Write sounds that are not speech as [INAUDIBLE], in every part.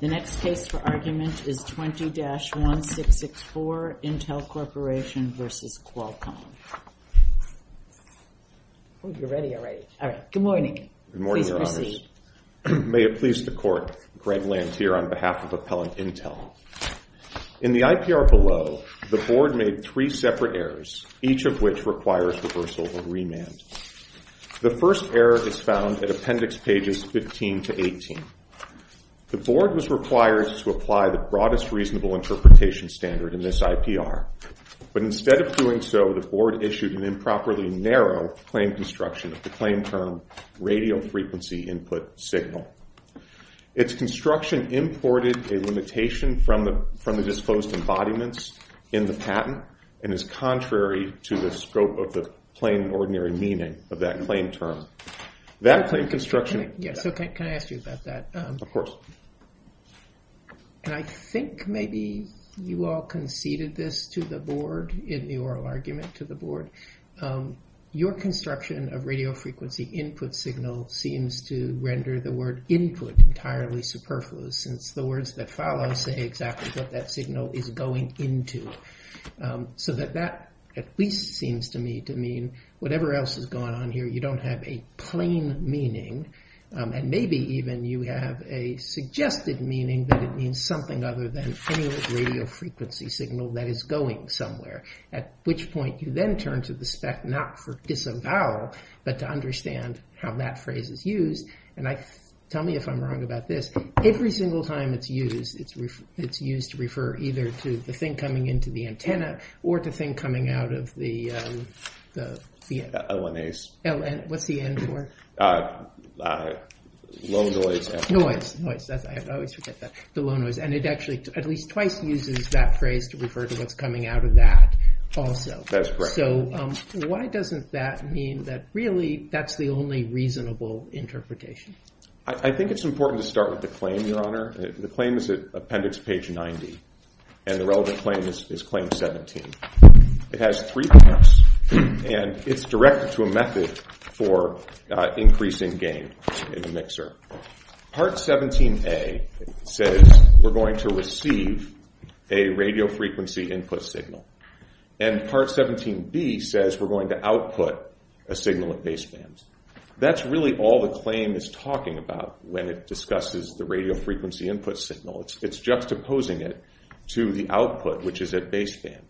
The next case for argument is 20-1664, Intel Corporation v. Qualcomm. Oh, You're ready already. All right. Good morning. Good morning, Your Honors. Please proceed. [CLEARS THROAT] May it please the Court, Greg Lantier on behalf of Appellant Intel. In the IPR below, the Board made three separate errors, each of which requires reversal or remand. The first error is found at Appendix pages 15 to 18. The Board was required to apply the broadest reasonable interpretation standard in this IPR, but instead of doing so, the Board issued an improperly narrow claim construction of the claim term radio frequency input signal. Its construction imported a limitation from the disclosed embodiments in the patent and is contrary to the scope of the plain and ordinary meaning of that claim term. That claim construction... Yes, so can I ask you about that? Um, of course. And I think maybe you all conceded this to the Board in the oral argument to the Board. Um, your construction of radio frequency input signal seems to render the word input entirely superfluous, since the words that follow say exactly what that signal is going into. Um, so that that at least seems to me to mean whatever else is going on here, you don't have a plain meaning, Um, and maybe even you have a suggested meaning that it means something other than any radio frequency signal that is going somewhere, at which point you then turn to the spec not for disavowal, but to understand how that phrase is used. And I tell me if I'm wrong about this. Every single time it's used, it's used to refer either to the thing coming into the antenna or to thing coming out of the... Um, Uh, LNAs. What's the N for? Uh, uh, low noise. Noise. Noise. I always forget that. The low noise. And it actually at least twice uses that phrase to refer to what's coming out of that also. That's correct. So um, why doesn't that mean that really that's the only reasonable interpretation? I think it's important to start with the claim, Your Honor. The claim is at appendix page 90, and the relevant claim is claim 17. It has three parts, and it's directed to a method for uh, increasing gain in the mixer. Part 17A says we're going to receive a radio frequency input signal. And part 17B says we're going to output a signal at baseband. That's really all the claim is talking about when it discusses the radio frequency input signal. It's juxtaposing it to the output, which is at baseband.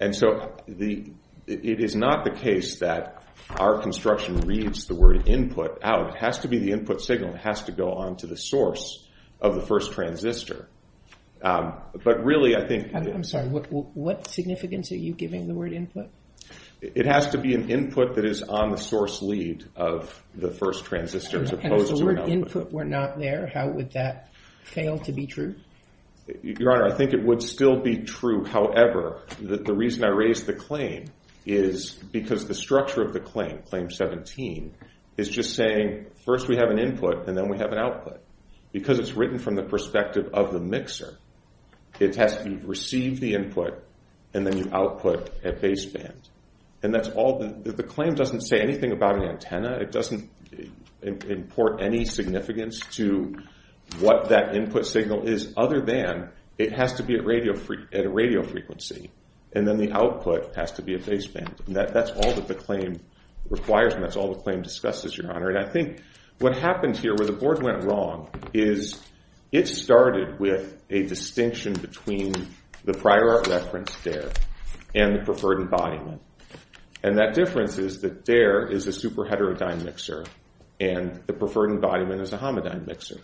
And so it is not the case that our construction reads the word input out. It has to be the input signal. It has to go on to the source of the first transistor. Um, but really, I think... I'm sorry. What significance are you giving the word input? It has to be an input that is on the source lead of the first transistor as opposed to an output. And if the word input were not there, how would that fail to be true? Your Honor, I think it would still be true. However, the reason I raise the claim is because the structure of the claim, claim 17, is just saying first we have an input and then we have an output. Because it's written from the perspective of the mixer, it has to receive the input and then you output at baseband. And that's all. The claim doesn't say anything about an antenna. It doesn't uh, import any significance to what that input signal is other than it has to be at a radio frequency. And then the output has to be a baseband. And that's all that the claim requires and that's all the claim discusses, Your Honor. And I think what happened here where the board went wrong is it started with a distinction between the prior art reference, DARE, and the preferred embodiment. And that difference is that DARE is a super heterodyne mixer and the preferred embodiment is a homodyne mixer.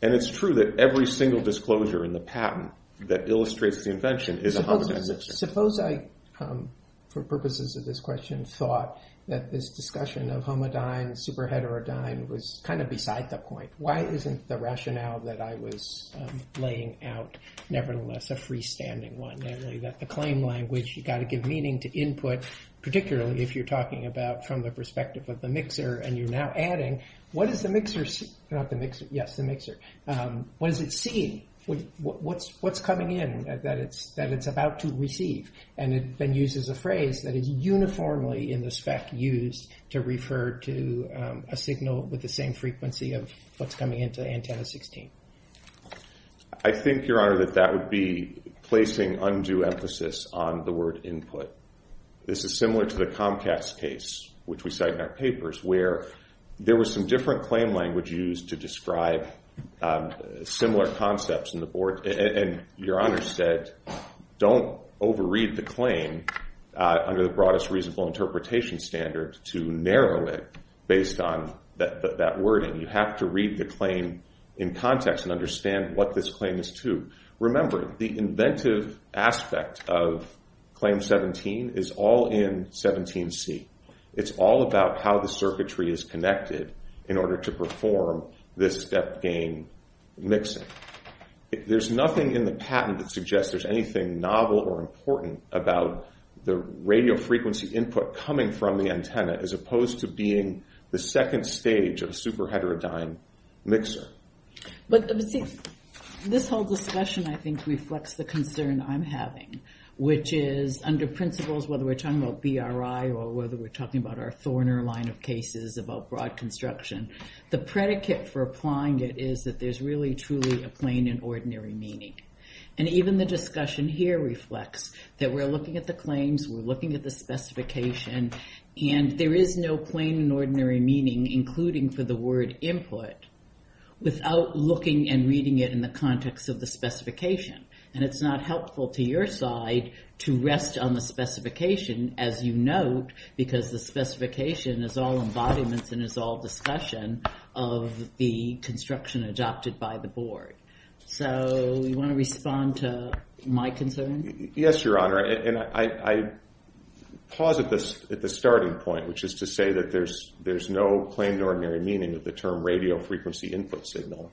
And it's true that every single disclosure in the patent that illustrates the invention is a homodyne mixer. Suppose I, um, for purposes of this question, thought that this discussion of homodyne, super heterodyne was kind of beside the point. Why isn't the rationale that I was um, laying out nevertheless a freestanding one? Namely that the claim language, you've got to give meaning to input, particularly if you're talking about from the perspective of the mixer and you're now adding, what is the mixer, not the mixer, yes, the mixer. Um, what is it seeing? What's coming in that it's about to receive? And it then uses a phrase that is uniformly in the spec used to refer to um, a signal with the same frequency of what's coming into antenna 16. I think, Your Honor, that that would be placing undue emphasis on the word input. This is similar to the Comcast case, which we cite in our papers, where there was some different claim language used to describe Um, similar concepts in the board. And Your Honor said, don't overread the claim uh, under the broadest reasonable interpretation standard to narrow it based on that wording. You have to read the claim in context and understand what this claim is to. Remember, the inventive aspect of Claim 17 is all in 17C. It's all about how the circuitry is connected in order to perform this step gain mixing. There's nothing in the patent that suggests there's anything novel or important about the radio frequency input coming from the antenna as opposed to being the second stage of a super heterodyne mixer. But see, this whole discussion, I think, reflects the concern I'm having, which is under principles, whether we're talking about BRI or whether we're talking about our Thorner line of cases about broad construction, the predicate for applying it is that there's really, truly a plain and ordinary meaning. And even the discussion here reflects that we're looking at the claims, we're looking at the specification, and there is no plain and ordinary meaning, including for the word input, without looking and reading it in the context of the specification. And it's not helpful to your side to rest on the specification, as you note, because the specification is all embodiments and is all discussion of the construction adopted by the board. So you want to respond to my concern? Yes, Your Honor. And I pause at the starting point, which is to say that there's no plain and ordinary meaning of the term radio frequency input signal.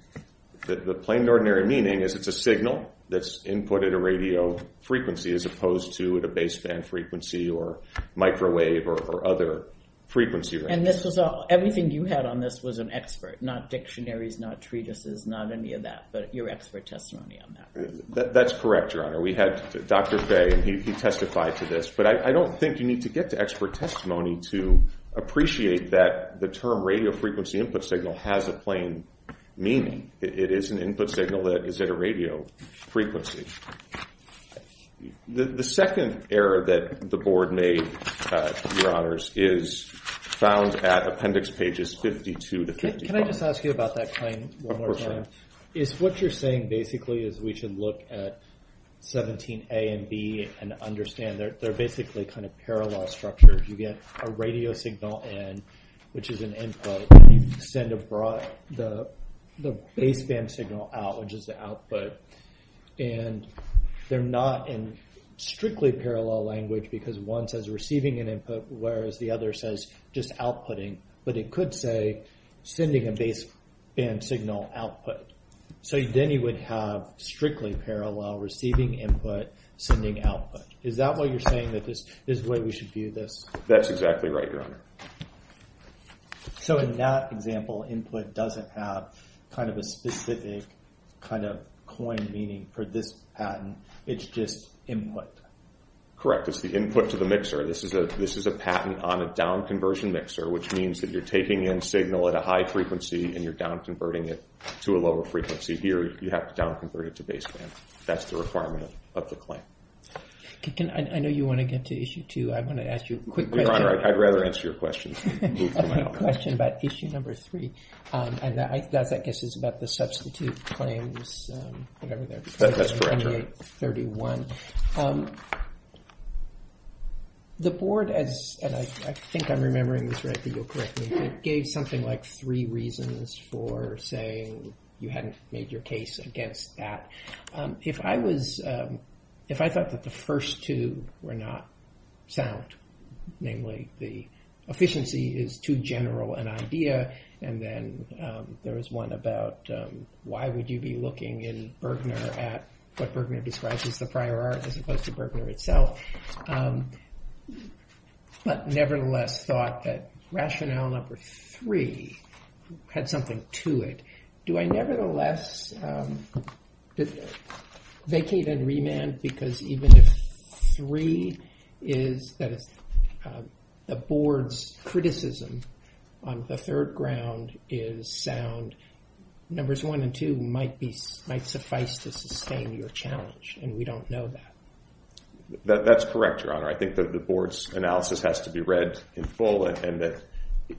The plain and ordinary meaning is it's a signal that's input at a radio frequency as opposed to at a baseband frequency or microwave or other frequency range. And this was all, everything you had on this was an expert, not dictionaries, not treatises, not any of that, but your expert testimony on that. That's correct, Your Honor. We had Dr. Fay, and he testified to this. But I don't think you need to get to expert testimony to appreciate that the term radio frequency input signal has a plain meaning. It is an input signal that is at a radio frequency. The second error that the board made, uh, Your Honors, is found at appendix pages 52 to 55. Can I just ask you about that claim one more time? Is what you're saying basically is we should look at 17A and B and understand they're basically kind of parallel structures. You get a radio signal in, which is an input, and you send abroad the baseband signal out, which is the output. And they're not in strictly parallel language because one says receiving an input, whereas the other says just outputting. But it could say sending a baseband signal output. So then you would have strictly parallel receiving input, sending output. Is that what you're saying, that this is the way we should view this? That's exactly right, Your Honor. So in that example, input doesn't have kind of a specific kind of coin meaning for this patent. It's just input. Correct. It's the input to the mixer. This is a patent on a down conversion mixer, which means that you're taking in signal at a high frequency and you're down converting it to a lower frequency. Here, you have to down convert it to baseband. That's the requirement of the claim. I I know you want to get to issue two. I want to ask you a quick question. Your Honor, I'd rather answer your question. [LAUGHS] A question about issue number three. Um, and that, I guess is about the substitute claims, um, whatever they're called. That's correct, Your Honor. 2831. Um, the board, as and I think I'm remembering this right, but you'll correct me, it gave something like three reasons for saying you hadn't made your case against that. If I thought that the first two were not sound, namely the efficiency is too general an idea, and then um, there was one about um, why would you be looking in Bergner at what Bergner describes as the prior art as opposed to Bergner itself, um, but nevertheless thought that rationale number three had something to it. Do I nevertheless vacate and remand because even if three is that is, uh, the board's criticism on the third ground is sound, numbers one and two might be might suffice to sustain your challenge, and we don't know that. That's correct, Your Honor. I think that the board's analysis has to be read in full, and that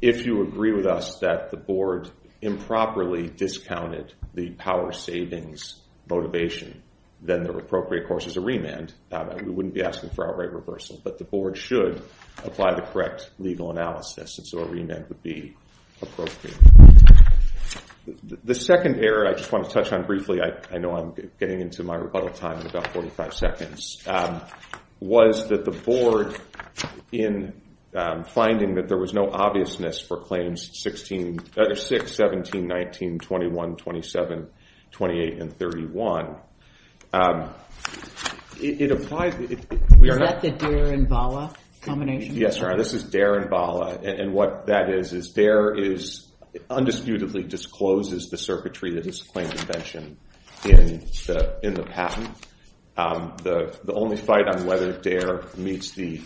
if you agree with us that the board improperly discounted the power savings motivation, then the appropriate course is a remand. Um, we wouldn't be asking for outright reversal, but the board should apply the correct legal analysis, and so a remand would be appropriate. The second error I just want to touch on briefly, I know I'm getting into my rebuttal time in about 45 seconds, um, was that the board, in um, finding that there was no obviousness for claims uh, 6, 17, 19, 21, 27, 28, and 31, Um, it applies... Is that the Dare and Vala combination? Yes, Your Honor. This is Dare and Vala, and what that is, is Dare undisputedly discloses the circuitry that is claimed invention in the patent. Um, the only fight on whether Dare meets the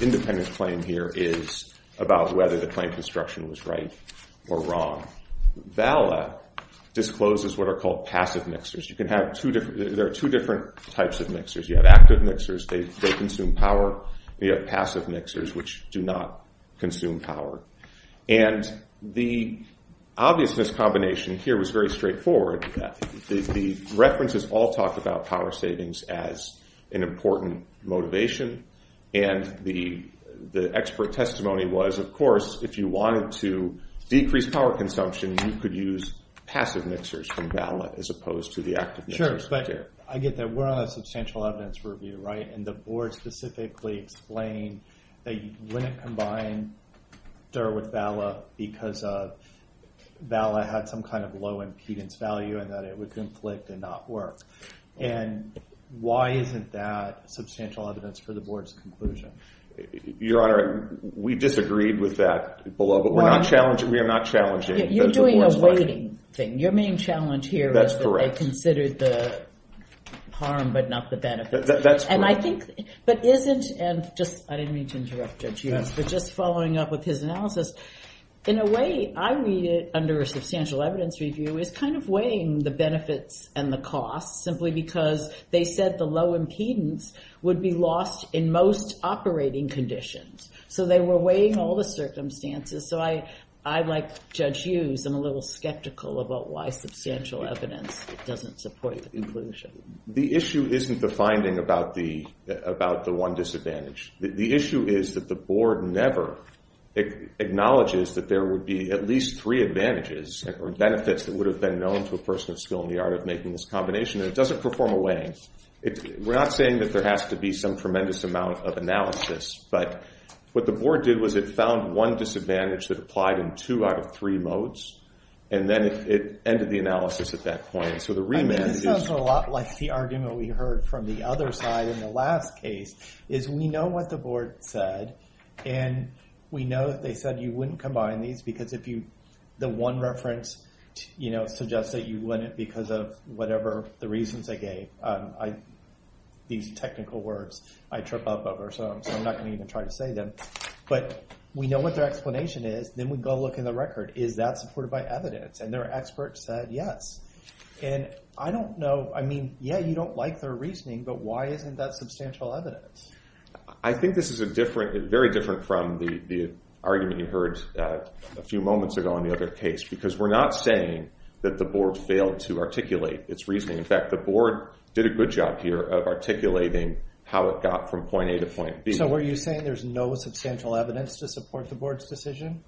independent claim here is about whether the claim construction was right or wrong. Vala discloses what are called passive mixers. There are two different types of mixers. You have active mixers, they consume power, you have passive mixers, which do not consume power. And the obviousness combination here was very straightforward. The references all talk about power savings as an important motivation, and the expert testimony was, of course, if you wanted to decrease power consumption, you could use passive mixers from Vala as opposed to the active mixers. Sure, but I get that we're on a substantial evidence review, right? And the board specifically explained that you wouldn't combine Dare with Vala because uh, Vala had some kind of low impedance value and that it would conflict and not work. And why isn't that substantial evidence for the board's conclusion? Your Honor, we disagreed with that below, but we are not challenging... We are not challenging. You're doing a weighting thing. Your main challenge here is that they considered the harm but not the benefit. That's correct. And I think, but isn't, and just, I didn't mean to interrupt Judge Hughes, but just following up with his analysis, in a way, I read it under a substantial evidence review as kind of weighing the benefits and the costs simply because they said the low impedance would be lost in most operating conditions. So they were weighing all the circumstances. So I, like Judge Hughes, am a little skeptical about why substantial evidence doesn't support the conclusion. The issue isn't the finding about the about the one disadvantage. The issue is that the board never acknowledges that there would be at least three advantages or benefits that would have been known to a person of skill in the art of making this combination, and it doesn't perform a weighing. We're not saying that there has to be some tremendous amount of analysis, but what the board did was it found one disadvantage that applied in two out of three modes, and then it ended the analysis at that point. So the remand is... This sounds a lot like the argument we heard from the other side in the last case, is we know what the board said, and we know that they said you wouldn't combine these because if you, the one reference you know, suggests that you wouldn't because of whatever the reasons they gave. Um, these technical words I trip up over, so I'm not going to even try to say them. But we know what their explanation is, then we go look in the record. Is that supported by evidence? And their experts said yes. And I don't know, I mean, yeah, you don't like their reasoning, but why isn't that substantial evidence? I think this is very different from the argument you heard uh, a few moments ago in the other case, because we're not saying that the board failed to articulate its reasoning. In fact, the board did a good job here of articulating how it got from point A to point B. So were you saying there's no substantial evidence to support the board's decision?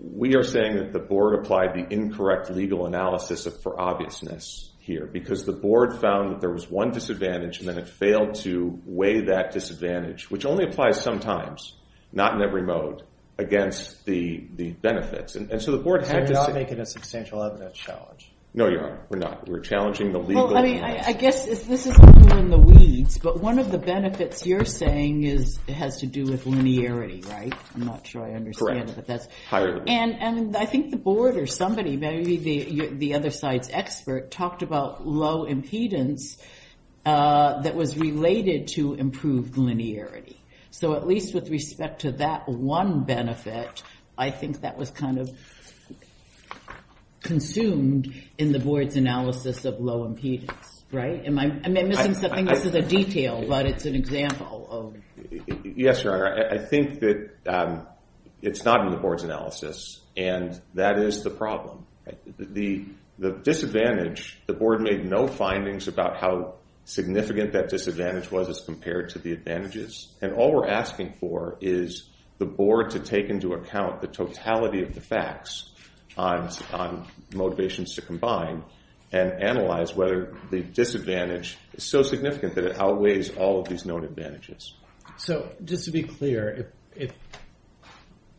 We are saying that the board applied the incorrect legal analysis for obviousness here, because the board found that there was one disadvantage, and then it failed to weigh that disadvantage, which only applies sometimes, not in every mode, against the benefits. And so the board had to say... So you're not making a substantial evidence challenge? No, Your Honor, we're not. We're challenging the legal... Well, I mean, I guess this is a in the weeds, but one of the benefits you're saying is it has to do with linearity, right? I'm not sure I understand it, but that's... Correct. And I think the board or somebody, maybe the other side's expert, talked about low impedance uh, that was related to improved linearity. So at least with respect to that one benefit, I think that was kind of consumed in the board's analysis of low impedance, right? Am I missing something? This is a detail, but it's an example of... Yes, Your Honor. I think that um, it's not in the board's analysis, and that is the problem. The disadvantage, the board made no findings about how significant that disadvantage was as compared to the advantages, and all we're asking for is the board to take into account the totality of the facts on motivations to combine and analyze whether the disadvantage is so significant that it outweighs all of these known advantages. So just to be clear, if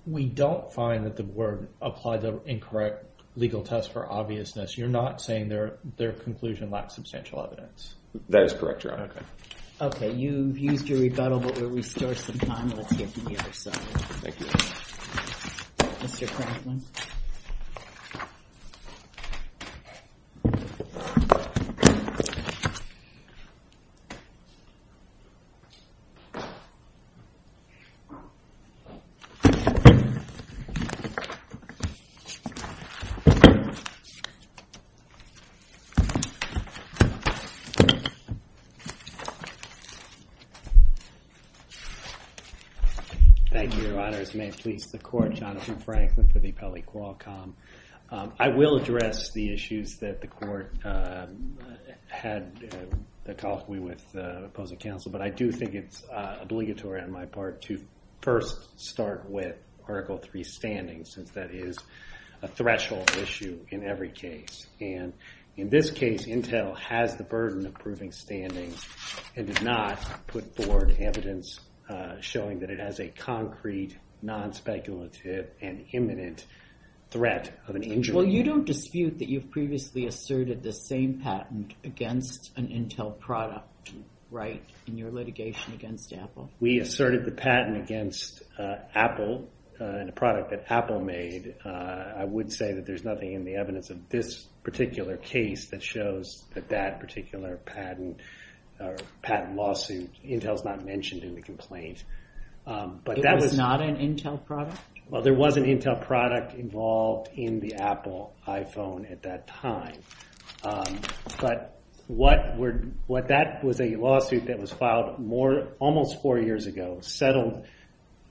we don't find that the board applied the incorrect legal test for obviousness, you're not saying their conclusion lacks substantial evidence? That is correct, Your Honor. Okay, you've used your rebuttal, but we'll restore some time. Let's hear from the other side. Thank you. Mr. Franklin. Thank you, Your Honors. May it please the Court, Jonathan Franklin for the appellee Qualcomm. Um, I will address the issues that the Court um, had uh, the colloquy with uh, opposing counsel, but I do think it's uh, obligatory on my part to first start with Article III standing, since that is a threshold issue in every case. And in this case, Intel has the burden of proving standing and did not put forward evidence showing that it has a concrete, non-speculative, and imminent threat of an injury. Well, you don't dispute that you've previously asserted the same patent against an Intel product, right, in your litigation against Apple? We asserted the patent against uh, Apple uh, and a product that Apple made. Uh, I would say that there's nothing in the evidence of this particular case that shows that that particular patent or patent lawsuit, Intel's not mentioned in the complaint. Um, it was not an Intel product? Well, there was an Intel product involved in the Apple iPhone at that time. Um, but what that was a lawsuit that was filed more almost four years ago, settled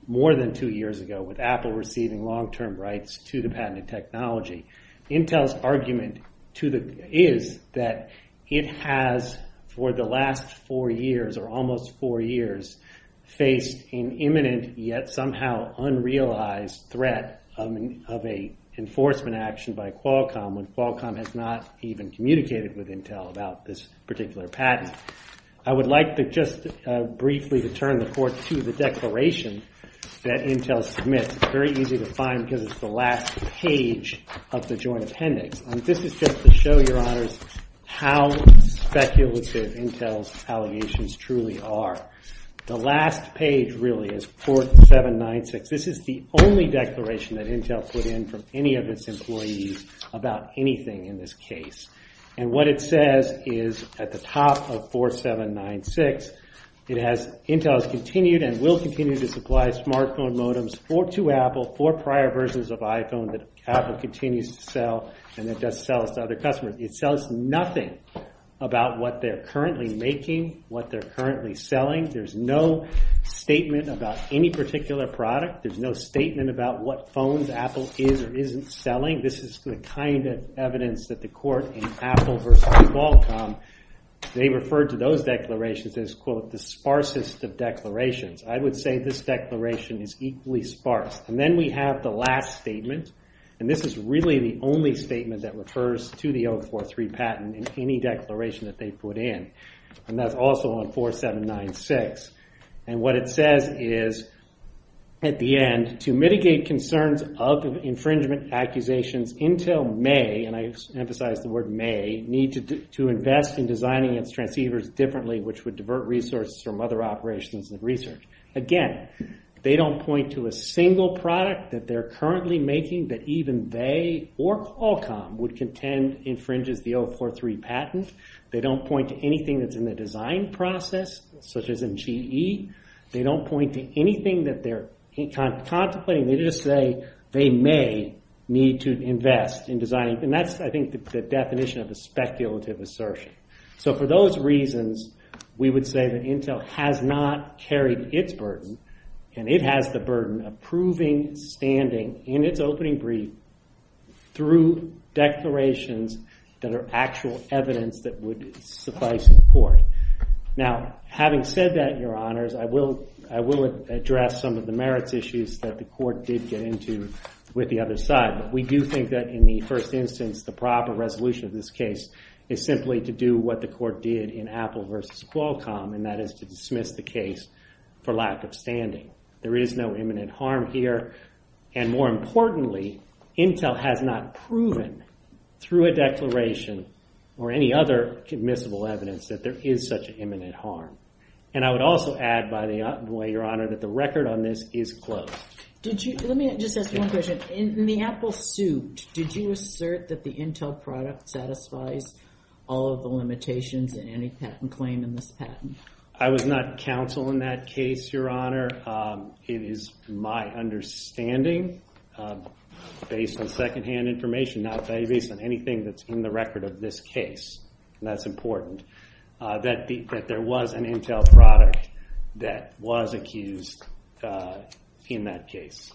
more than two years ago, with Apple receiving long-term rights to the patented technology. Intel's argument is that it has, for the last four years, or almost four years, faced an imminent, yet somehow unrealized threat of an enforcement action by Qualcomm when Qualcomm has not even communicated with Intel about this particular patent. I would like to just uh, briefly to turn the court to the declaration that Intel submits. It's very easy to find because it's the last page of the joint appendix. This is just to show, Your Honors, how speculative Intel's allegations truly are. The last page, really, is 4796. This is the only declaration that Intel put in from any of its employees about anything in this case. And what it says is, at the top of 4796, it has Intel has continued and will continue to supply smartphone modems for to Apple for prior versions of iPhone that Apple continues to sell and that does sell to other customers. It sells nothing about what they're currently making, what they're currently selling. There's no statement about any particular product. There's no statement about what phones Apple is or isn't selling. This is the kind of evidence that the court in Apple versus Qualcomm, they referred to those declarations as, quote, the sparsest of declarations. I would say this declaration is equally sparse. And then we have the last statement, and this is really the only statement that refers to the 043 patent in any declaration that they put in. And that's also on 4796. And what it says is, at the end, to mitigate concerns of infringement accusations, Intel may, and I emphasize the word may, need to invest in designing its transceivers differently, which would divert resources from other operations and research. Again, they don't point to a single product that they're currently making that even they or Qualcomm would contend infringes the 043 patent. They don't point to anything that's in the design process, such as in GE. They don't point to anything that they're contemplating. They just say they may need to invest in designing, and that's, I think, the definition of a speculative assertion. So for those reasons, we would say that Intel has not carried its burden, and it has the burden of proving standing in its opening brief through declarations that are actual evidence that would suffice in court. Now, having said that, Your Honors, I will address some of the merits issues that the court did get into with the other side, but we do think that in the first instance, the proper resolution of this case is simply to do what the court did in Apple versus Qualcomm, and that is to dismiss the case for lack of standing. There is no imminent harm here, and more importantly, Intel has not proven through a declaration or any other admissible evidence that there is such an imminent harm. And I would also add, by the way, Your Honor, that the record on this is closed. Let me just ask you one question. In the Apple suit, did you assert that the Intel product satisfies all of the limitations in any patent claim in this patent? I was not counsel in that case, Your Honor. Um, it is my understanding, uh, based on secondhand information, not based on anything that's in the record of this case, and that's important, uh that that there was an Intel product that was accused uh, in that case.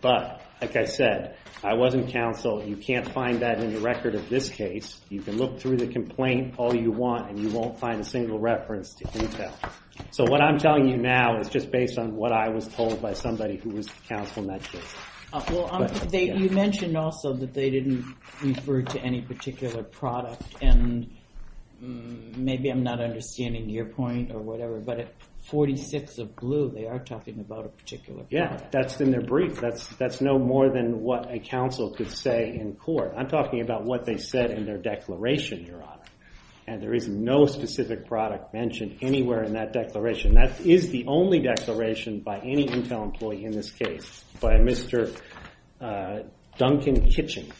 But, like I said, I wasn't counsel. You can't find that in the record of this case. You can look through the complaint all you want, and you won't find a single reference to Intel. So what I'm telling you now is just based on what I was told by somebody who was counsel in that case. Uh, um, you mentioned also that they didn't refer to any particular product, and mm, maybe I'm not understanding your point or whatever, but 46 of blue, they are talking about a particular product. Yeah, that's in their brief. That's that's no more than what a counsel could say in court. I'm talking about what they said in their declaration, Your Honor, and there is no specific product mentioned anywhere in that declaration. That is the only declaration by any Intel employee in this case, by Mr. Uh, Duncan Kitchen,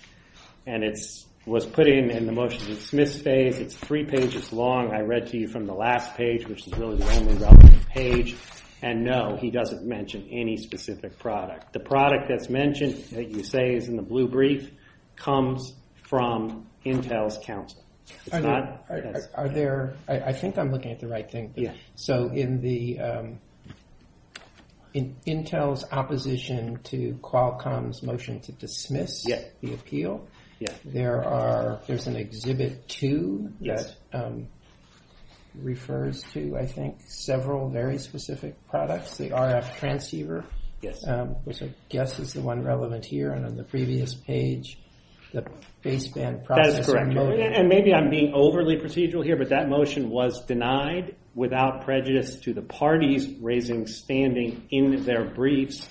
and it was put in in the motion to dismiss phase. It's three pages long. I read to you from the last page, which is really the only relevant page, and no, he doesn't mention any specific product. The product that's mentioned that you say is in the blue brief comes from Intel's counsel. Are there, I think I'm looking at the right thing. So in the, um, in Intel's opposition to Qualcomm's motion to dismiss the appeal, there's an Exhibit 2 that um, refers to, I think, several very specific products. The RF transceiver, um, which I guess is the one relevant here, and on the previous page, the baseband processor. That is correct, and maybe I'm being overly procedural here, but that motion was denied without prejudice to the parties raising standing in their briefs,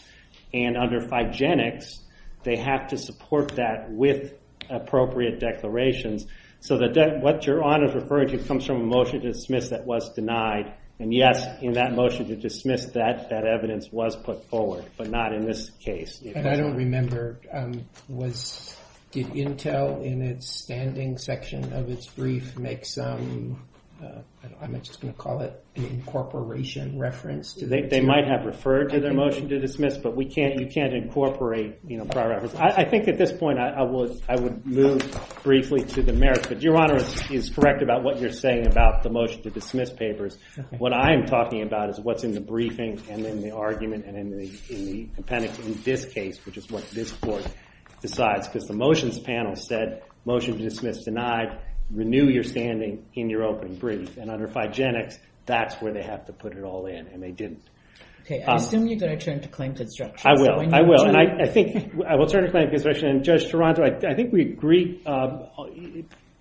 and under Phigenix, they have to support that with appropriate declarations. So what Your Honor is referring to comes from a motion to dismiss that was denied, and yes, in that motion to dismiss, that evidence was put forward, but not in this case. And I don't remember, um, Was did Intel, in its standing section of its brief, make some, Uh, I'm just going to call it an incorporation reference? They might have referred to their motion to dismiss, but you can't incorporate prior reference. I think at this point, I would move briefly to the merits, but Your Honor is correct about what you're saying about the motion to dismiss papers. What I'm talking about is what's in the briefing, and in the argument, and in the appendix in this case, which is what this court decides, because the motions panel said, motion to dismiss denied, renew your standing in your opening brief, and under Phigenix, that's where they have to put it all in, and they didn't. Okay, I um, assume you're going to turn to claim construction. I will, I will, and I think I will turn to claim construction, and Judge Taranto, I think we agree um,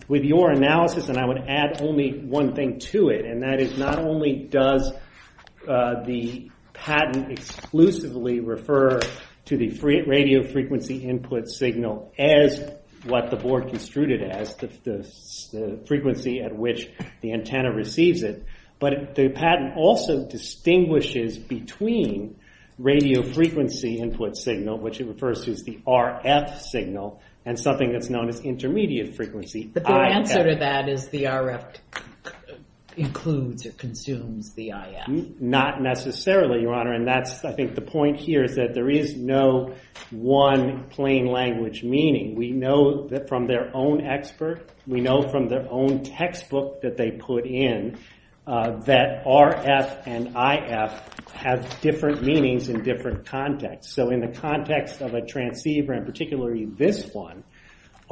with your analysis, and I would add only one thing to it, and that is not only does uh, the patent exclusively refer to the radio frequency input signal as what the board construed it as, the frequency at which the antenna receives it, but the patent also distinguishes between radio frequency input signal, which it refers to as the RF signal, and something that's known as intermediate frequency. But the answer to that is the RF includes or consumes the IF. Not necessarily, Your Honor, and that's, I think, the point here is that there is no one plain language meaning. We know that from their own expert, we know from their own textbook that they put in, uh, that RF and IF have different meanings in different contexts. So in the context of a transceiver, and particularly this one,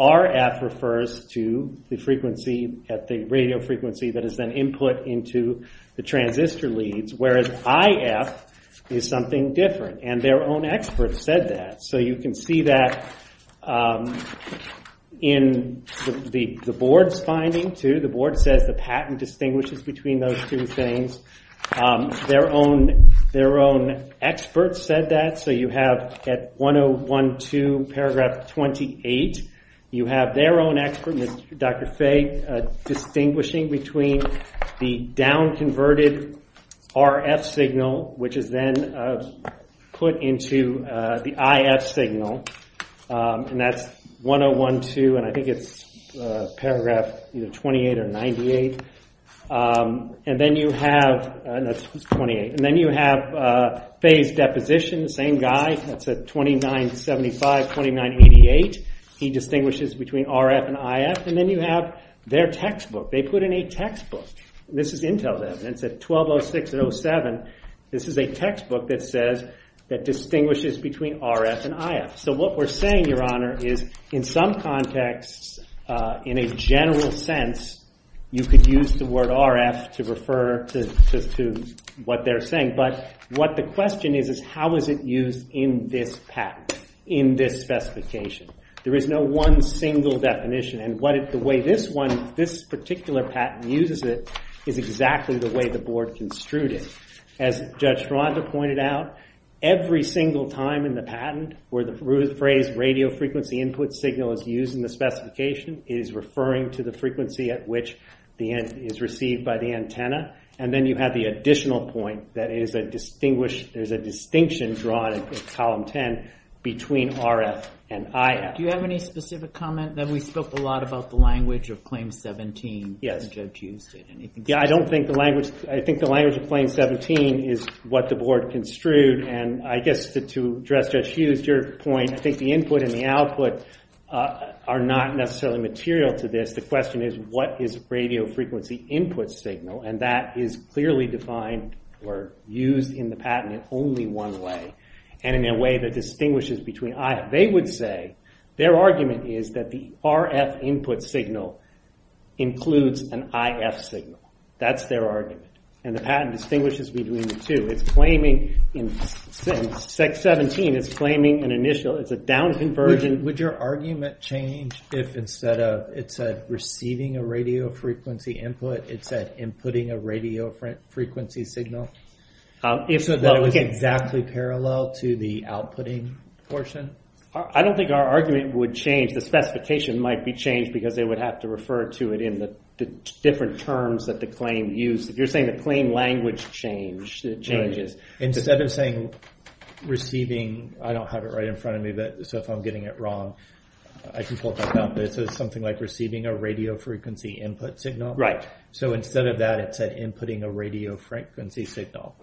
RF refers to the frequency at the radio frequency that is then input into the transistor leads, whereas IF is something different, and their own experts said that. So you can see that um, in the board's finding, too. The board says the patent distinguishes between those two things. Um, their own experts said that. So you have at 1012 paragraph 28, you have their own expert, Dr. Fay, uh, distinguishing between the down-converted RF signal, which is then uh, put into uh, the IF signal, um, and that's 1012, and I think it's paragraph either 28 or 98. Um, and then you have, that's 28, and then you have Fay's deposition, the same guy, that's at 2975, 2988. He distinguishes between RF and IF, and then you have their textbook. They put in a textbook. This is Intel's evidence at 1206 and 07. This is a textbook that says, that distinguishes between RF and IF. So what we're saying, Your Honor, is in some contexts, uh, in a general sense, you could use the word RF to refer to what they're saying, but what the question is, is how is it used in this patent, in this specification? There is no one single definition, and what the way this one, this particular patent uses it, is exactly the way the board construed it. As Judge Taranto pointed out, every single time in the patent where the phrase radio frequency input signal is used in the specification, it is referring to the frequency at which is received by the antenna, and then you have the additional point that there's a distinction drawn in column 10 between RF and IF. Do you have any specific comment? Then we spoke a lot about the language of Claim 17. Yes. The judge used it. Yeah, I don't think the language, I think the language of Claim 17 is what the board construed, and I guess to address Judge Hughes, your point, I think the input and the output uh, are not necessarily material to this. The question is, what is radio frequency input signal, and that is clearly defined or used in the patent in only one way, and in a way that distinguishes between IF. They would say, their argument is that the RF input signal includes an IF signal. That's their argument, and the patent distinguishes between the two. It's claiming, in 17, it's claiming an initial, it's a down conversion. Would your argument change if instead of, it said receiving a radio frequency input, it said inputting a radio frequency signal? Um, if so that it was exactly parallel to the outputting portion? I don't think our argument would change. The specification might be changed because they would have to refer to it in the different terms that the claim used. If you're saying the claim language changes. Instead of saying receiving, I don't have it right in front of me, but so if I'm getting it wrong, I can pull it back up. But it says something like receiving a radio frequency input signal. Right. So instead of that, it said inputting a radio frequency signal.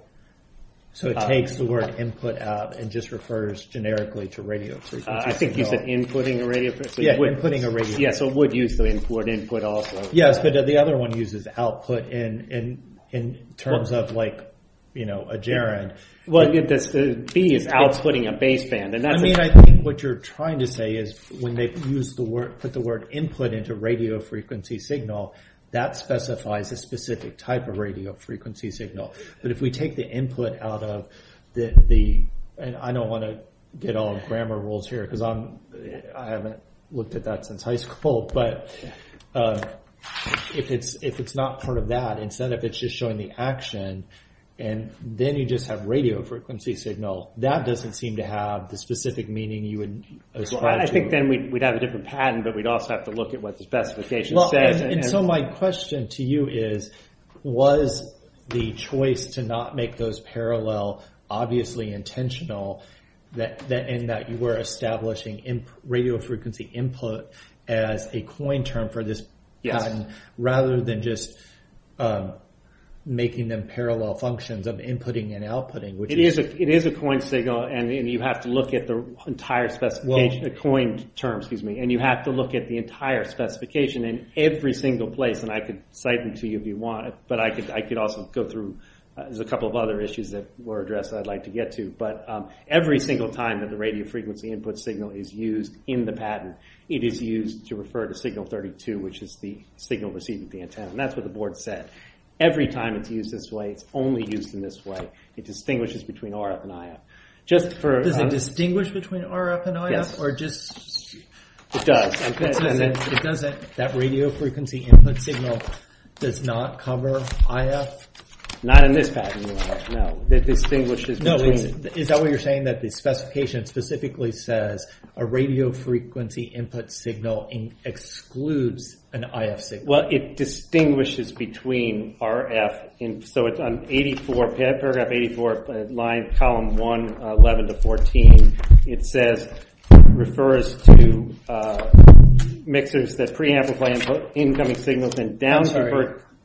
So it uh, takes the word input out and just refers generically to radio frequency. Uh, I think you said inputting a radio frequency. Yeah, inputting a radio. Yeah, so it would use the word input also. Yes, but the other one uses output in in terms of like, you know, a gerund. Well, the uh, B is outputting a baseband. I mean, I think what you're trying to say is when they use the word put the word input into radio frequency signal, that specifies a specific type of radio frequency signal. But if we take the input out of the, and I don't want to get all grammar rules here because I haven't looked at that since high [LAUGHS] school, but um, if it's if it's not part of that, instead of it's just showing the action, and then you just have radio frequency signal, that doesn't seem to have the specific meaning you would ascribe to. I think then we'd have a different patent, but we'd also have to look at what the specification says. And so my question to you is, was the choice to not make those parallel obviously intentional that in that you were establishing radio frequency input as a coin term for this patent rather than just um, making them parallel functions of inputting and outputting, which It is a it is a coin signal, and, and you have to look at the entire specification, a coin term, excuse me, and you have to look at the entire specification in every single place. And I could cite them to you if you want, but I could I could also go through. Uh, there's a couple of other issues that were addressed that I'd like to get to, but um, every single time that the radio frequency input signal is used in the patent, it is used to refer to signal 32, which is the signal received at the antenna, and that's what the board said. Every time it's used this way, it's only used in this way. It distinguishes between RF and IF. Just for Does it uh, distinguish between RF and IF, Yes. or just it does, and, it, and says then- it, it doesn't? That radio frequency input signal does not cover IF. Not in this patent, Your Honor, no. That distinguishes No, between. it's, is that what you're saying? That the specification specifically says a radio frequency input signal excludes an IF signal? Well, it distinguishes between RF, in, so it's on 84, paragraph 84, uh, line, column 1, uh, 11 to 14. It says, refers to uh, mixers that preamplify input, incoming signals and down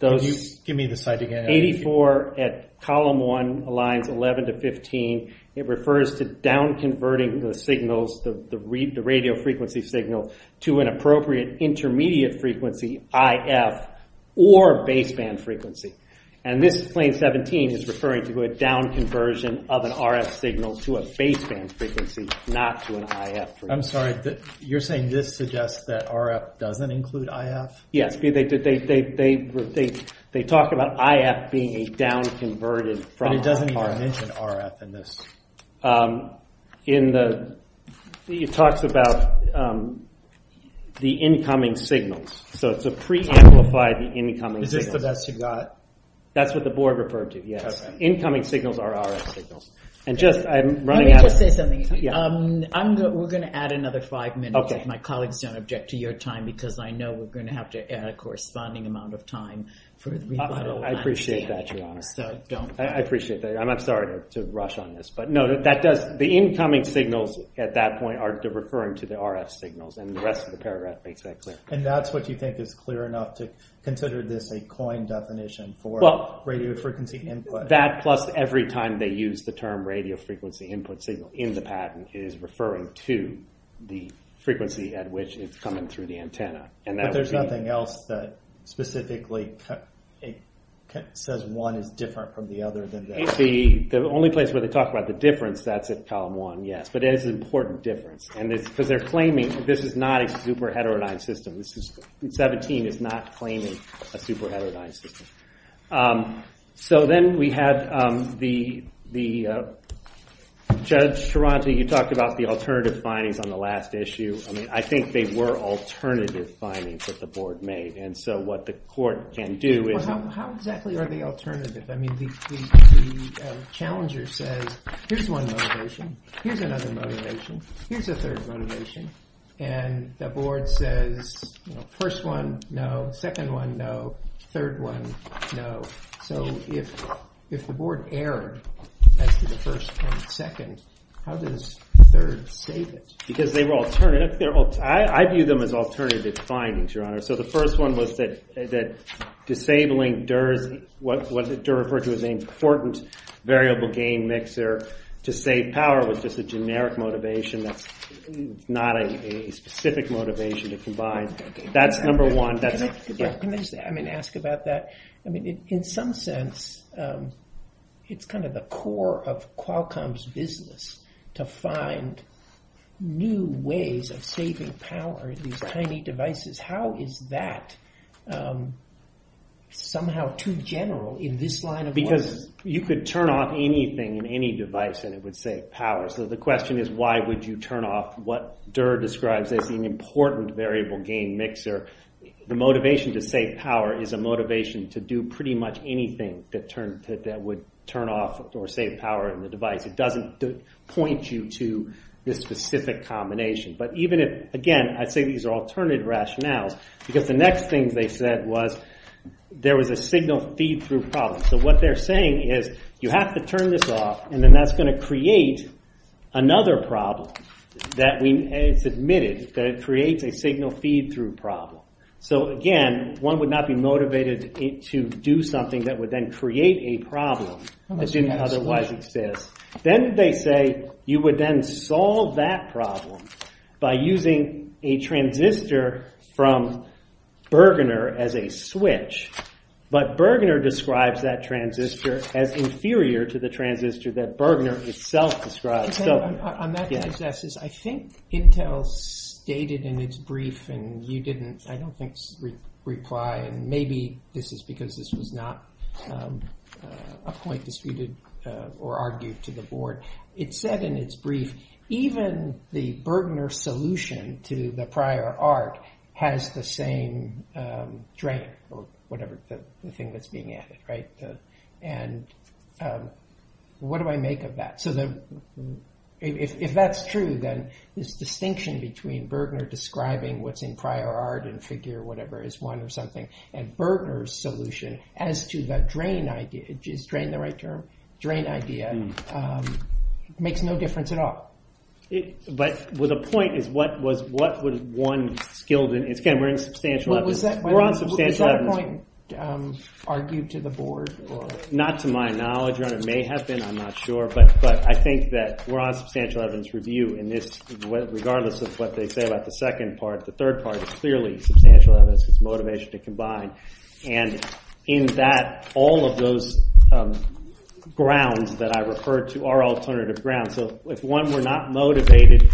I'm sorry. convert Can you give me the cite again? 84 at column 1, lines 11 to 15, it refers to down converting the signals, the, the, re, the radio frequency signal, to an appropriate intermediate frequency, IF, or baseband frequency. And this plane 17 is referring to a down conversion of an RF signal to a baseband frequency, not to an IF frequency. I'm sorry. You're saying this suggests that RF doesn't include IF? Yes, they, they, they, they, they, they, they talk about IF being a down converted from RF. But it doesn't even mention RF in this. Um, in the, it talks about um, the incoming signals. So it's a pre-amplify the incoming Is this the best you've got? That's what the board referred to, yes. Incoming signals are RF signals. And just, I'm Let running me out just of... say something. Um, I'm we're going to add another five minutes if my colleagues don't object to your time because I know we're going to have to add a corresponding amount of time for the rebuttal. I appreciate that, Your Honor. So don't. I I appreciate that. I'm I'm sorry to to rush on this, but no, that- that does, the incoming signals at that point are referring to the RF signals, and the rest of the paragraph makes that clear. And that's what you think is clear enough to consider this a coin definition for Well, radio frequency input? That plus every time they use the term radio frequency input signal in the patent is referring to the frequency at which it's coming through the antenna. And but there's nothing else that specifically co- it co- says one is different from the other than. The, the only place where they talk about the difference, that's at column one, yes, but it is an important difference. Because they're claiming this is not a super heterodyne system. This is, 17 is not claiming a super heterodyne system. Um, so then we had um, the, the uh, Judge Taranto, you talked about the alternative findings on the last issue. I mean, I think they were alternative findings that the board made. And so what the court can do is... how, exactly are they alternative? I mean, the, um, challenger says, here's one motivation, here's another motivation, here's a third motivation. And the board says, first one, no, second one, no, third one, no. So if the board erred as to the first and second, how does third save it? Because they were alternative. They're, I, I view them as alternative findings, Your Honor. So the first one was that that disabling DER's, what, what DER referred to as an important variable gain mixer to save power was just a generic motivation. That's not a, a specific motivation to combine. That's number one. That's Can I, yeah. can I just, I mean, ask about that? I mean, in, in some sense, um, it's kind of the core of Qualcomm's business to find new ways of saving power in these tiny devices. How is that um, somehow too general in this line of work? Because you could turn off anything in any device and it would save power. So the question is, why would you turn off what Durr describes as an important variable gain mixer? The motivation to save power is a motivation to do pretty much anything that turn that, that would turn off or save power in the device. It doesn't point you to this specific combination. But even if, again, I'd say these are alternative rationales because the next thing they said was there was a signal feed through problem. So what they're saying is you have to turn this off and then that's going to create another problem that we, it's admitted that it creates a signal feed through problem. So again, one would not be motivated to do something that would then create a problem that didn't otherwise exist. Then they say you would then solve that problem by using a transistor from Bergener as a switch. But Bergener describes that transistor as inferior to the transistor that Bergener itself describes. So on, that. Judge I think Intel stated in its brief, and you didn't, I don't think, reply, and maybe this is because this was not um, uh, a point disputed uh, or argued to the board. It said in its brief, even the Bergner solution to the prior art has the same um, drain, or whatever the, thing that's being added, right? And um, what do I make of that? So the if, if that's true, then this distinction between Bergner describing what's in prior art and figure whatever is one or something, and Bergner's solution as to the drain idea, is drain the right term? Drain idea, um, makes no difference at all. But the point is, what was what was one skilled in? It's, again, we're in substantial evidence. we're on substantial evidence. Um, argued to the board? Not to my knowledge, Your Honor. It may have been. I'm not sure, but I think that we're on substantial evidence review in this, regardless of what they say about the second part. The third part is clearly substantial evidence. It's motivation to combine, and in that, all of those um, grounds that I referred to are alternative grounds. So if one were not motivated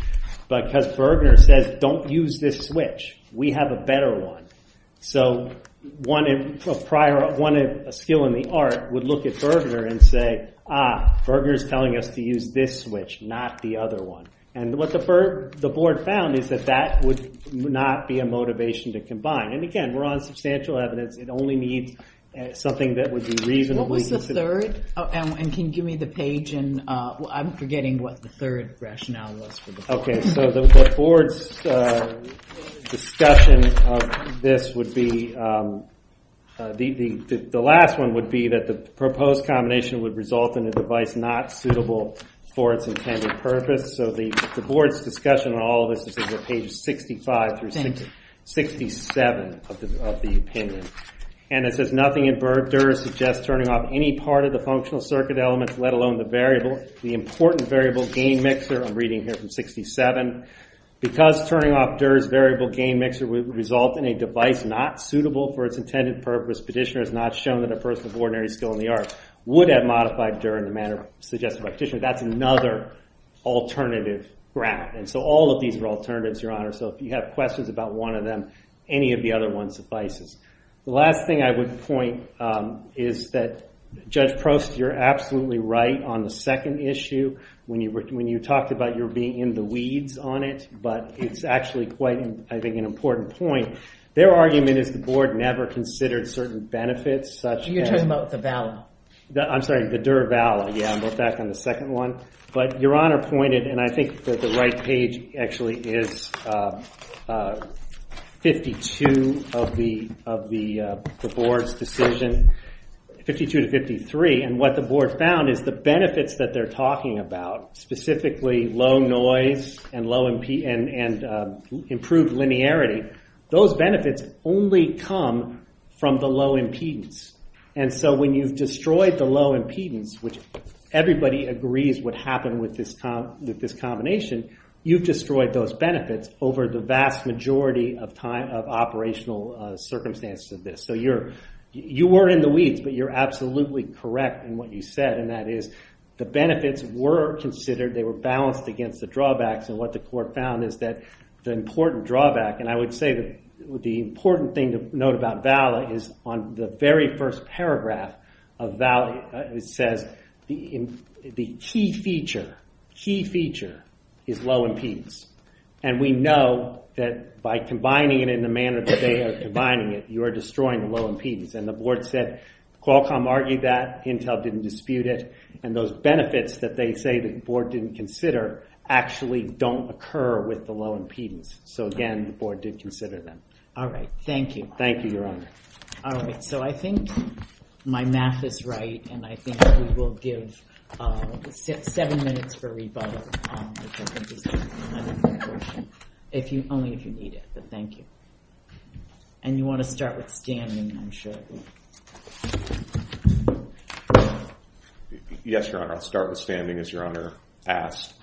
because Bergner says don't use this switch, we have a better one. So one a skill in the art would look at Bergner and say, ah, Bergner's telling us to use this switch, not the other one. And what the, board found is that that would not be a motivation to combine. And again, we're on substantial evidence. It only needs something that would be reasonably What was the third? Oh, and, and can you give me the page? And uh, I'm forgetting what the third rationale was for the. Okay, so the, board's uh, discussion of this would be, um, uh, the, the, the, the last one would be that the proposed combination would result in a device not suitable for its intended purpose. So the, the board's discussion on all of this is at page 65 through Thank 60 you. 67 of the, of the opinion. And it says nothing in Berger suggests turning off any part of the functional circuit elements, let alone the variable, the important variable gain mixer. I'm reading here from 67. Because turning off Durr's variable gain mixer would result in a device not suitable for its intended purpose, petitioner has not shown that a person of ordinary skill in the art would have modified Durr in the manner suggested by petitioner. That's another alternative ground. And so all of these are alternatives, Your Honor. So if you have questions about one of them, any of the other ones suffices. The last thing I would point um, is that Judge Prost, you're absolutely right on the second issue when you when you talked about your being in the weeds on it, but it's actually quite, I think, an important point. Their argument is the board never considered certain benefits such as... You're talking about the Vala. I'm sorry, the Durvala. Yeah, I'm back on the second one. But Your Honor pointed, and I think that the right page actually is uh, uh, 52 of uh, the board's decision, 52 to 53. And what the board found is the benefits that they're talking about, specifically low noise and um, improved linearity. Those benefits only come from the low impedance. And so when you've destroyed the low impedance, which everybody agrees would happen with this com- with this combination, you've destroyed those benefits over the vast majority of time of operational uh, circumstances of this. So you're you were in the weeds, but you're absolutely correct in what you said, and that is the benefits were considered, they were balanced against the drawbacks, and what the court found is that the important drawback, and I would say that the important thing to note about VALA is on the very first paragraph of VALA, uh, it says the, the key feature, key feature is low impedance. And we know that by combining it in the manner that they are combining it, you are destroying the low impedance. And the board said, Qualcomm argued that, Intel didn't dispute it, and those benefits that they say the board didn't consider actually don't occur with the low impedance. So again, the board did consider them. All right, thank you. Thank you, Your Honor. All right, so I think my math is right, and I think we will give seven minutes for rebuttal, um, which I think is an important portion. If you only if you need it, but thank you. And you want to start with standing, I'm sure. Yes, Your Honor. I'll start with standing, as Your Honor asked.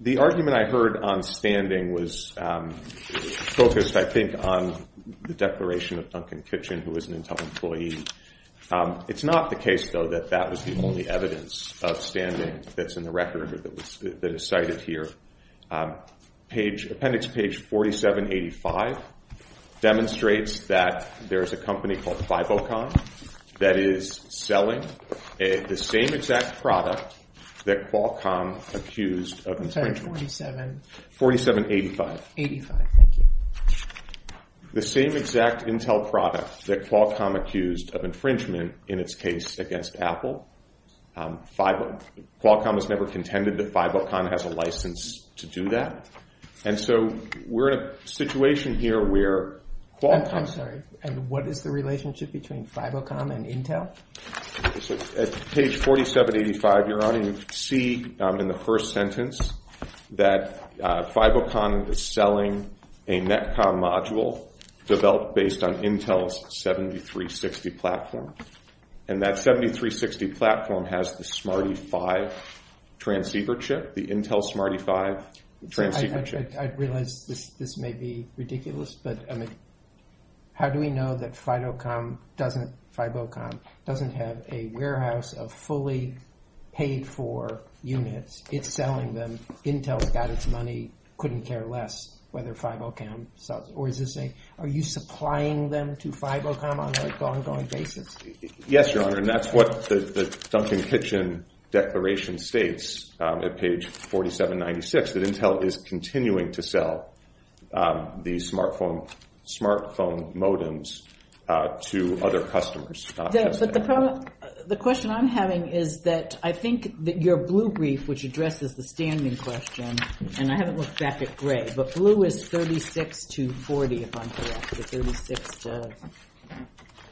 The argument I heard on standing was focused, I think, on the declaration of Duncan Kitchen, who was an Intel employee. It's not the case, though, that that was the only evidence of standing that's in the record or that is cited here. Um page appendix page 4785 demonstrates that there's a company called Fibocom that is selling the same exact product that Qualcomm accused of infringement. 47. 4785. 85, thank you. The same exact Intel product that Qualcomm accused of infringement in its case against Apple. Um, Qualcomm has never contended that Fibocom has a license to do that. And so we're in a situation here where Qualcomm... I'm sorry. And what is the relationship between Fibocom and Intel? At page 4785, Your Honor, you see um, in the first sentence that uh, Fibocom is selling a Netcom module developed based on Intel's 7360 platform. And that 7360 platform has the SMARTi 5 transceiver chip, the Intel SMARTi 5 transceiver chip. I realize this may be ridiculous, but I mean how do we know that Fibocom doesn't have a warehouse of fully paid for units? It's selling them. Intel's got its money, couldn't care less whether Fibocom sells it. Or is this a... Are you supplying them to Fibocom on an ongoing basis? Yes, Your Honor. And that's what the Duncan Kitchen declaration states um, at page 4796, that Intel is continuing to sell um, these smartphone modems uh, to other customers. But the question I'm having is that I think that your blue brief, which addresses the standing question, and I haven't looked back at gray, but blue is 36 to 40, if I'm correct, or 36 to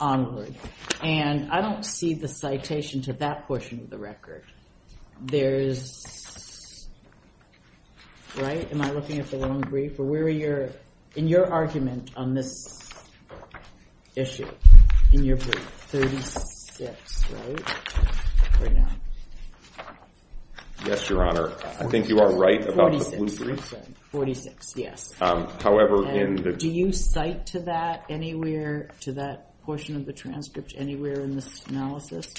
onward. And I don't see the citation to that portion of the record. There's... Right? Am I looking at the wrong brief? Or where are your... In your argument on this issue, in your brief, 36, right? Right now. Yes, Your Honor. I think you are right about the blue brief. 46, yes. Um, however, in the... Do you cite to that anywhere, to that portion of the transcript, anywhere in this analysis?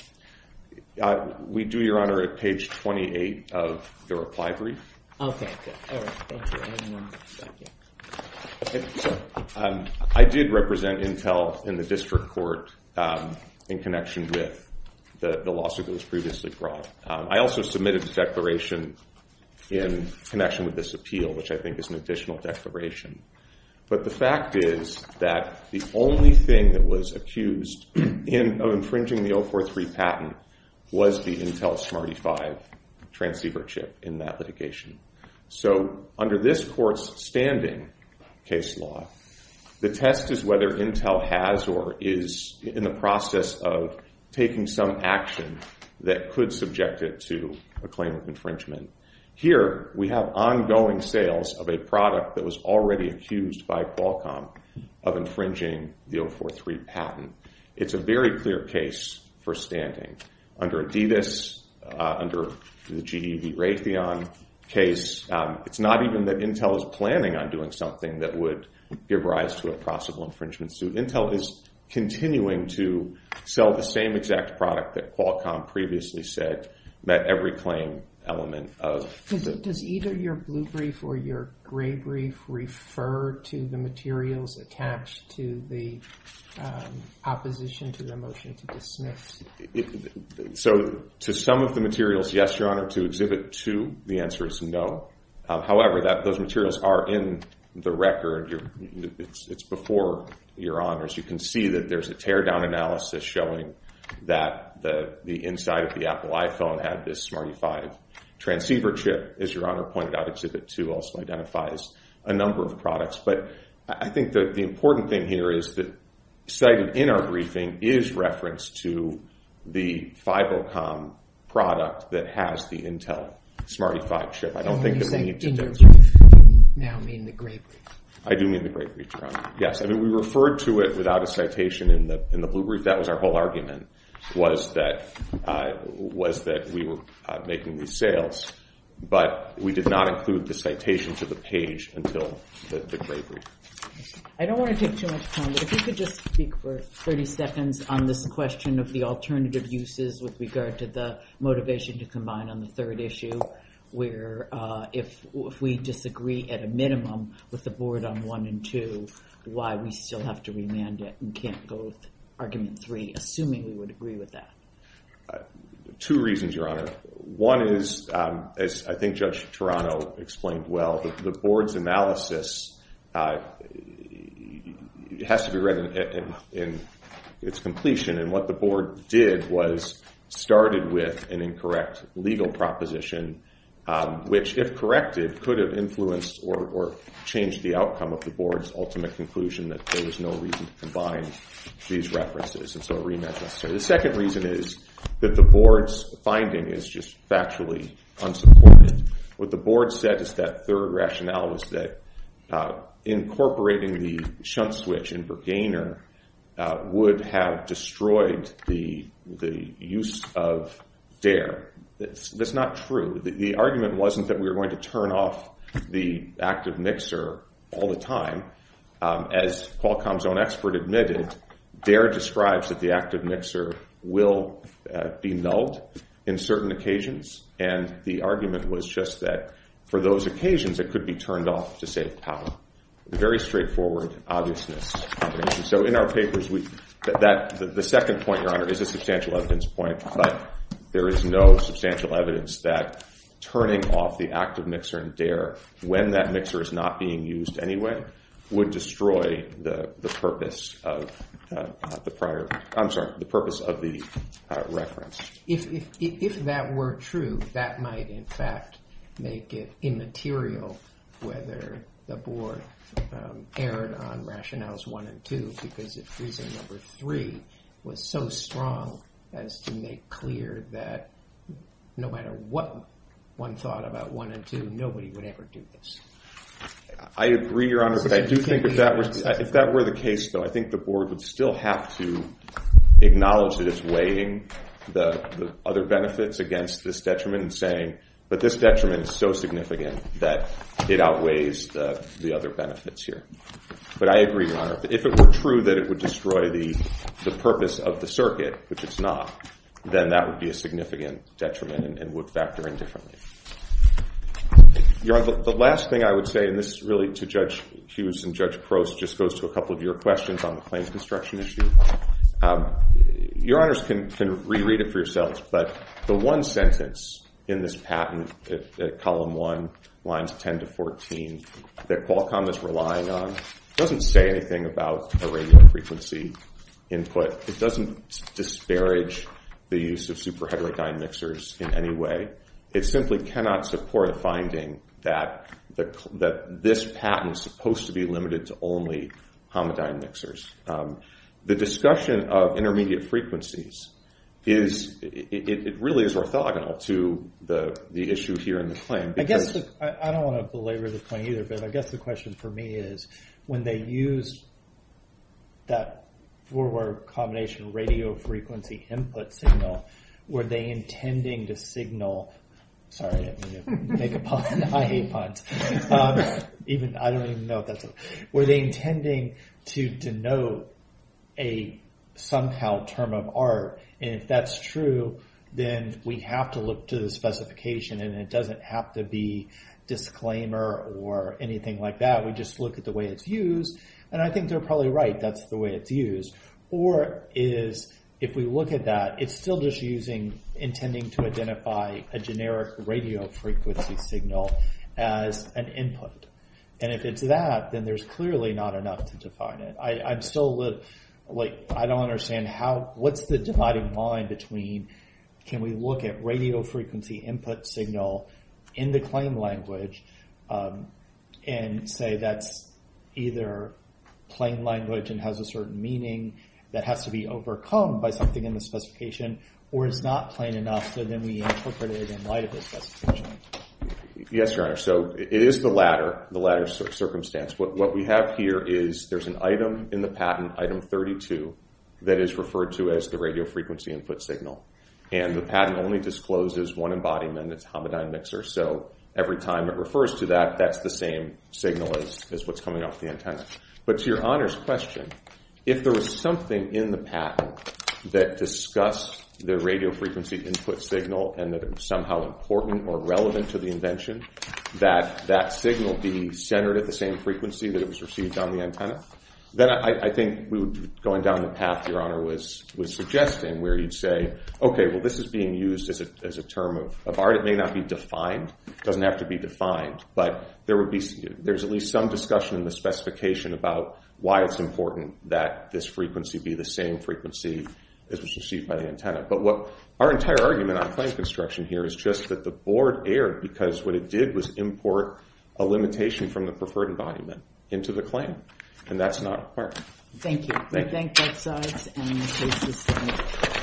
Uh, we do, Your Honor, at page 28 of the reply brief. Okay, good. All right, thank you. I didn't want to... You. I did represent Intel in the district court um, in connection with the lawsuit that was previously brought. Um, I also submitted a declaration in connection with this appeal, which I think is an additional declaration. But the fact is that the only thing that was accused [CLEARS THROAT] of infringing the 043 patent was the Intel SMARTi 5 transceiver chip in that litigation. So under this court's standing case law, the test is whether Intel has or is in the process of taking some action that could subject it to a claim of infringement. Here, we have ongoing sales of a product that was already accused by Qualcomm of infringing the 043 patent. It's a very clear case for standing. Under Adidas, uh, under the GE v. Raytheon case, um, it's not even that Intel is planning on doing something that would give rise to a possible infringement suit. Intel is continuing to sell the same exact product that Qualcomm previously said met every claim element of... Does either your blue brief or your gray brief refer to the materials attached to the um, opposition to the motion to dismiss? So to some of the materials, yes, Your Honor. To Exhibit 2, the answer is no. Um, however, those materials are in the record. It's before Your Honors. You can see that there's a teardown analysis showing that the inside of the Apple iPhone had this SMARTi 5 transceiver chip. As Your Honor pointed out, Exhibit 2 also identifies a number of products. But I think that the important thing here is that cited in our briefing is reference to the Fibocom product that has the Intel SMARTi 5 chip. I don't think that we need to... now mean the gray brief. I do mean the gray brief, Your Honor. Yes, I mean, we referred to it without a citation in the blue brief. That was our whole argument, was that uh, we were uh, making these sales. But we did not include the citation to the page until the gray brief. I don't want to take too much time, but if you could just speak for 30 seconds on this question of the alternative uses with regard to the motivation to combine on the third issue, where uh, if we disagree at a minimum with the board on one and two, why we still have to remand it and can't go with argument three, assuming we would agree with that. Uh, two reasons, Your Honor. One is, um, as I think Judge Taranto explained well, the board's analysis uh, has to be read in its completion. And what the board did was started with an incorrect legal proposition, Um, which, if corrected, could have influenced or changed the outcome of the board's ultimate conclusion that there was no reason to combine these references. And so a remand is necessary. The second reason is that the board's finding is just factually unsupported. What the board said is that third rationale was that uh, incorporating the shunt switch in Bergainer uh, would have destroyed the use of DARE. That's not true. The argument wasn't that we were going to turn off the active mixer all the time. Um, as Qualcomm's own expert admitted, DARE describes that the active mixer will uh, be nulled in certain occasions. And the argument was just that for those occasions, it could be turned off to save power. Very straightforward obviousness combination. So in our papers, the second point, Your Honor, is a substantial evidence point. But there is no substantial evidence that turning off the active mixer in DARE, when that mixer is not being used anyway, would destroy the purpose of uh, the prior, I'm sorry, the purpose of the uh, reference. If that were true, that might, in fact, make it immaterial whether the board um, erred on rationales one and two, because if reason number three was so strong as to make clear that no matter what one thought about one and two, nobody would ever do this. I agree, Your Honor, but I do think uh, if that were the case, though, I think the board would still have to acknowledge that it's weighing the other benefits against this detriment and saying, but this detriment is so significant that it outweighs the other benefits here. But I agree, Your Honor. If it were true that it would destroy the purpose of the circuit, which it's not, then that would be a significant detriment and would factor in differently. Your Honor, the last thing I would say, and this really to Judge Hughes and Judge Prost, just goes to a couple of your questions on the claims construction issue. Um, your Honors can reread it for yourselves, but the one sentence in this patent at column one, lines 10 to 14, that Qualcomm is relying on, doesn't say anything about a radio frequency input. It doesn't disparage the use of super-heterodyne mixers in any way. It simply cannot support a finding that this patent is supposed to be limited to only homodyne mixers. Um, the discussion of intermediate frequencies, it really is orthogonal to the issue here in the claim. I guess, I don't want to belabor the point either, but I guess the question for me is, when they use that forward combination radio frequency input signal, were they intending to signal, sorry, I didn't mean to make a pun, [LAUGHS] I hate puns. Um, even, I don't even know if that's, a were they intending to denote a somehow term of art? And if that's true, then we have to look to the specification and it doesn't have to be disclaimer or anything like that. We just look at the way it's used. And I think they're probably right, that's the way it's used. Or is, if we look at that, it's still just using, intending to identify a generic radio frequency signal as an input. And if it's that, then there's clearly not enough to define it. I'm still, I don't understand how, what's the dividing line between, can we look at radio frequency input signal in the claim language um, and say that's either plain language and has a certain meaning that has to be overcome by something in the specification, or it's not plain enough, so then we interpret it in light of the specification. Yes, Your Honor. So it is the latter, the latter circumstance. What we have here is there's an item in the patent, item 32, that is referred to as the radio frequency input signal. And the patent only discloses one embodiment. It's a homodyne mixer. So every time it refers to that, that's the same signal as what's coming off the antenna. But to Your Honor's question, if there was something in the patent that discussed the radio frequency input signal and that it was somehow important or relevant to the invention, that that signal be centered at the same frequency that it was received on the antenna, then I think we would be going down the path Your Honor was was suggesting, where you'd say, okay, well, this is being used as a as a term of art. It may not be defined. It doesn't have to be defined. But there would be there's at least some discussion in the specification about why it's important that this frequency be the same frequency as was received by the antenna. But what our entire argument on claim construction here is just that the board erred because what it did was import a limitation from the preferred embodiment into the claim. And that's not required. Thank you. We thank both sides and the case is submitted.